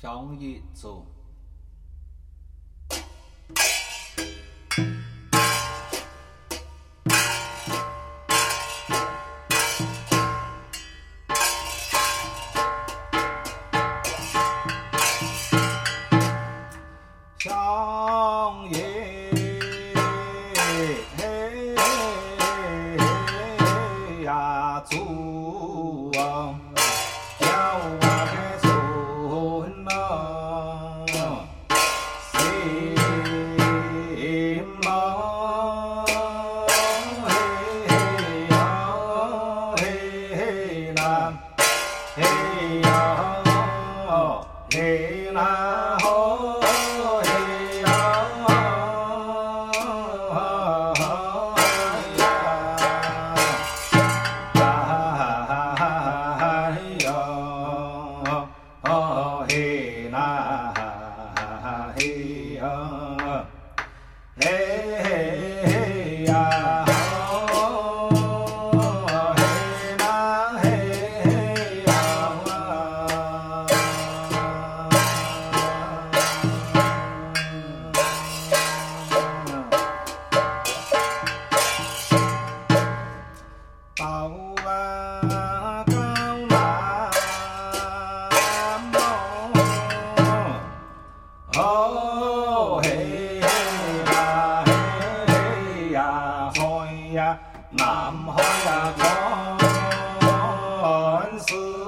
병이 있. 好啊江南嘿嘿呀嘿嘿呀呀南海呀观世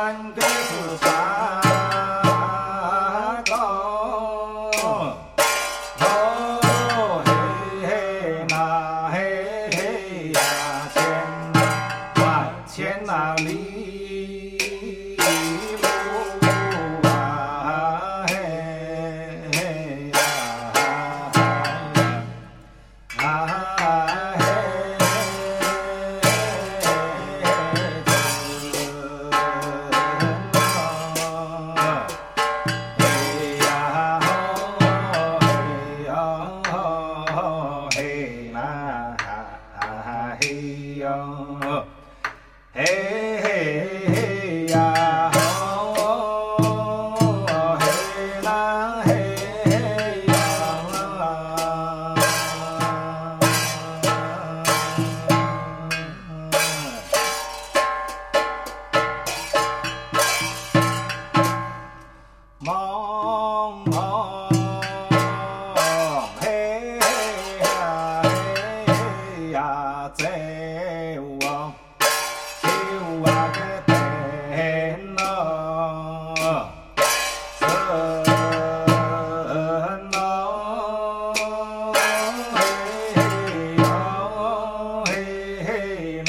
Grande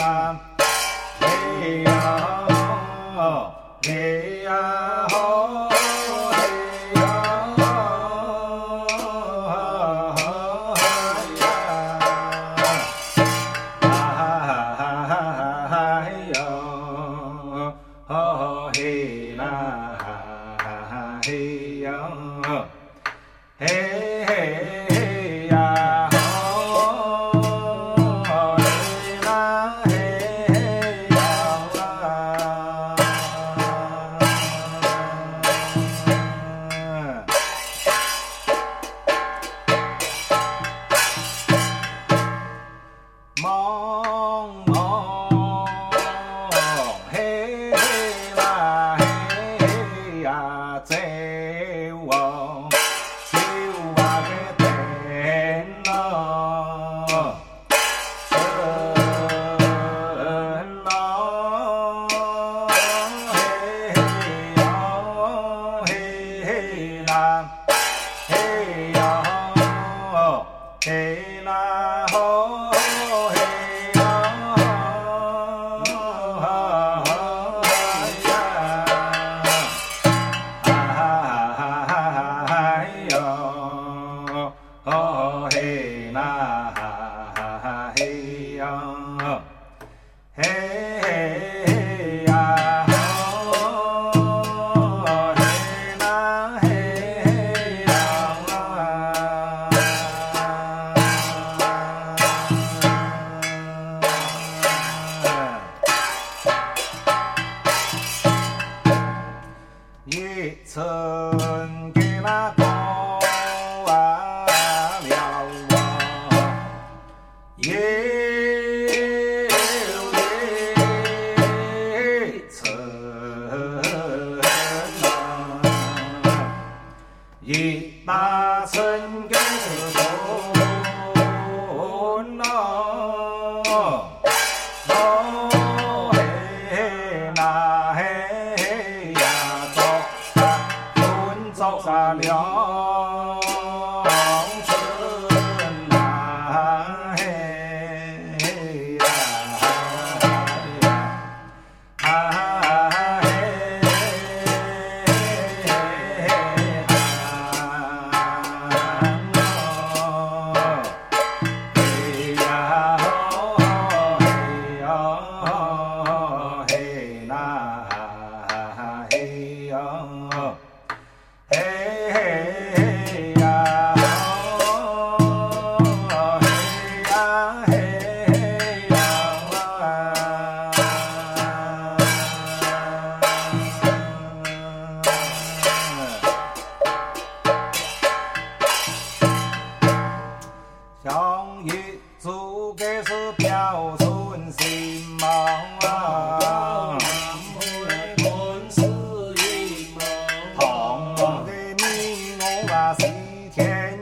嘿呀嘿呀嘿呀哦哈哈嘿哟哦嘿啦呀走哦，走啊个电咯，神咯，嘿哟嘿嘿啦。嘿呀吼，嘿啦吼，哦，嘿，那。了？春呐嘿呀，啊嘿。嘿呀吼，嘿呀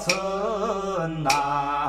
风作个凉春呐。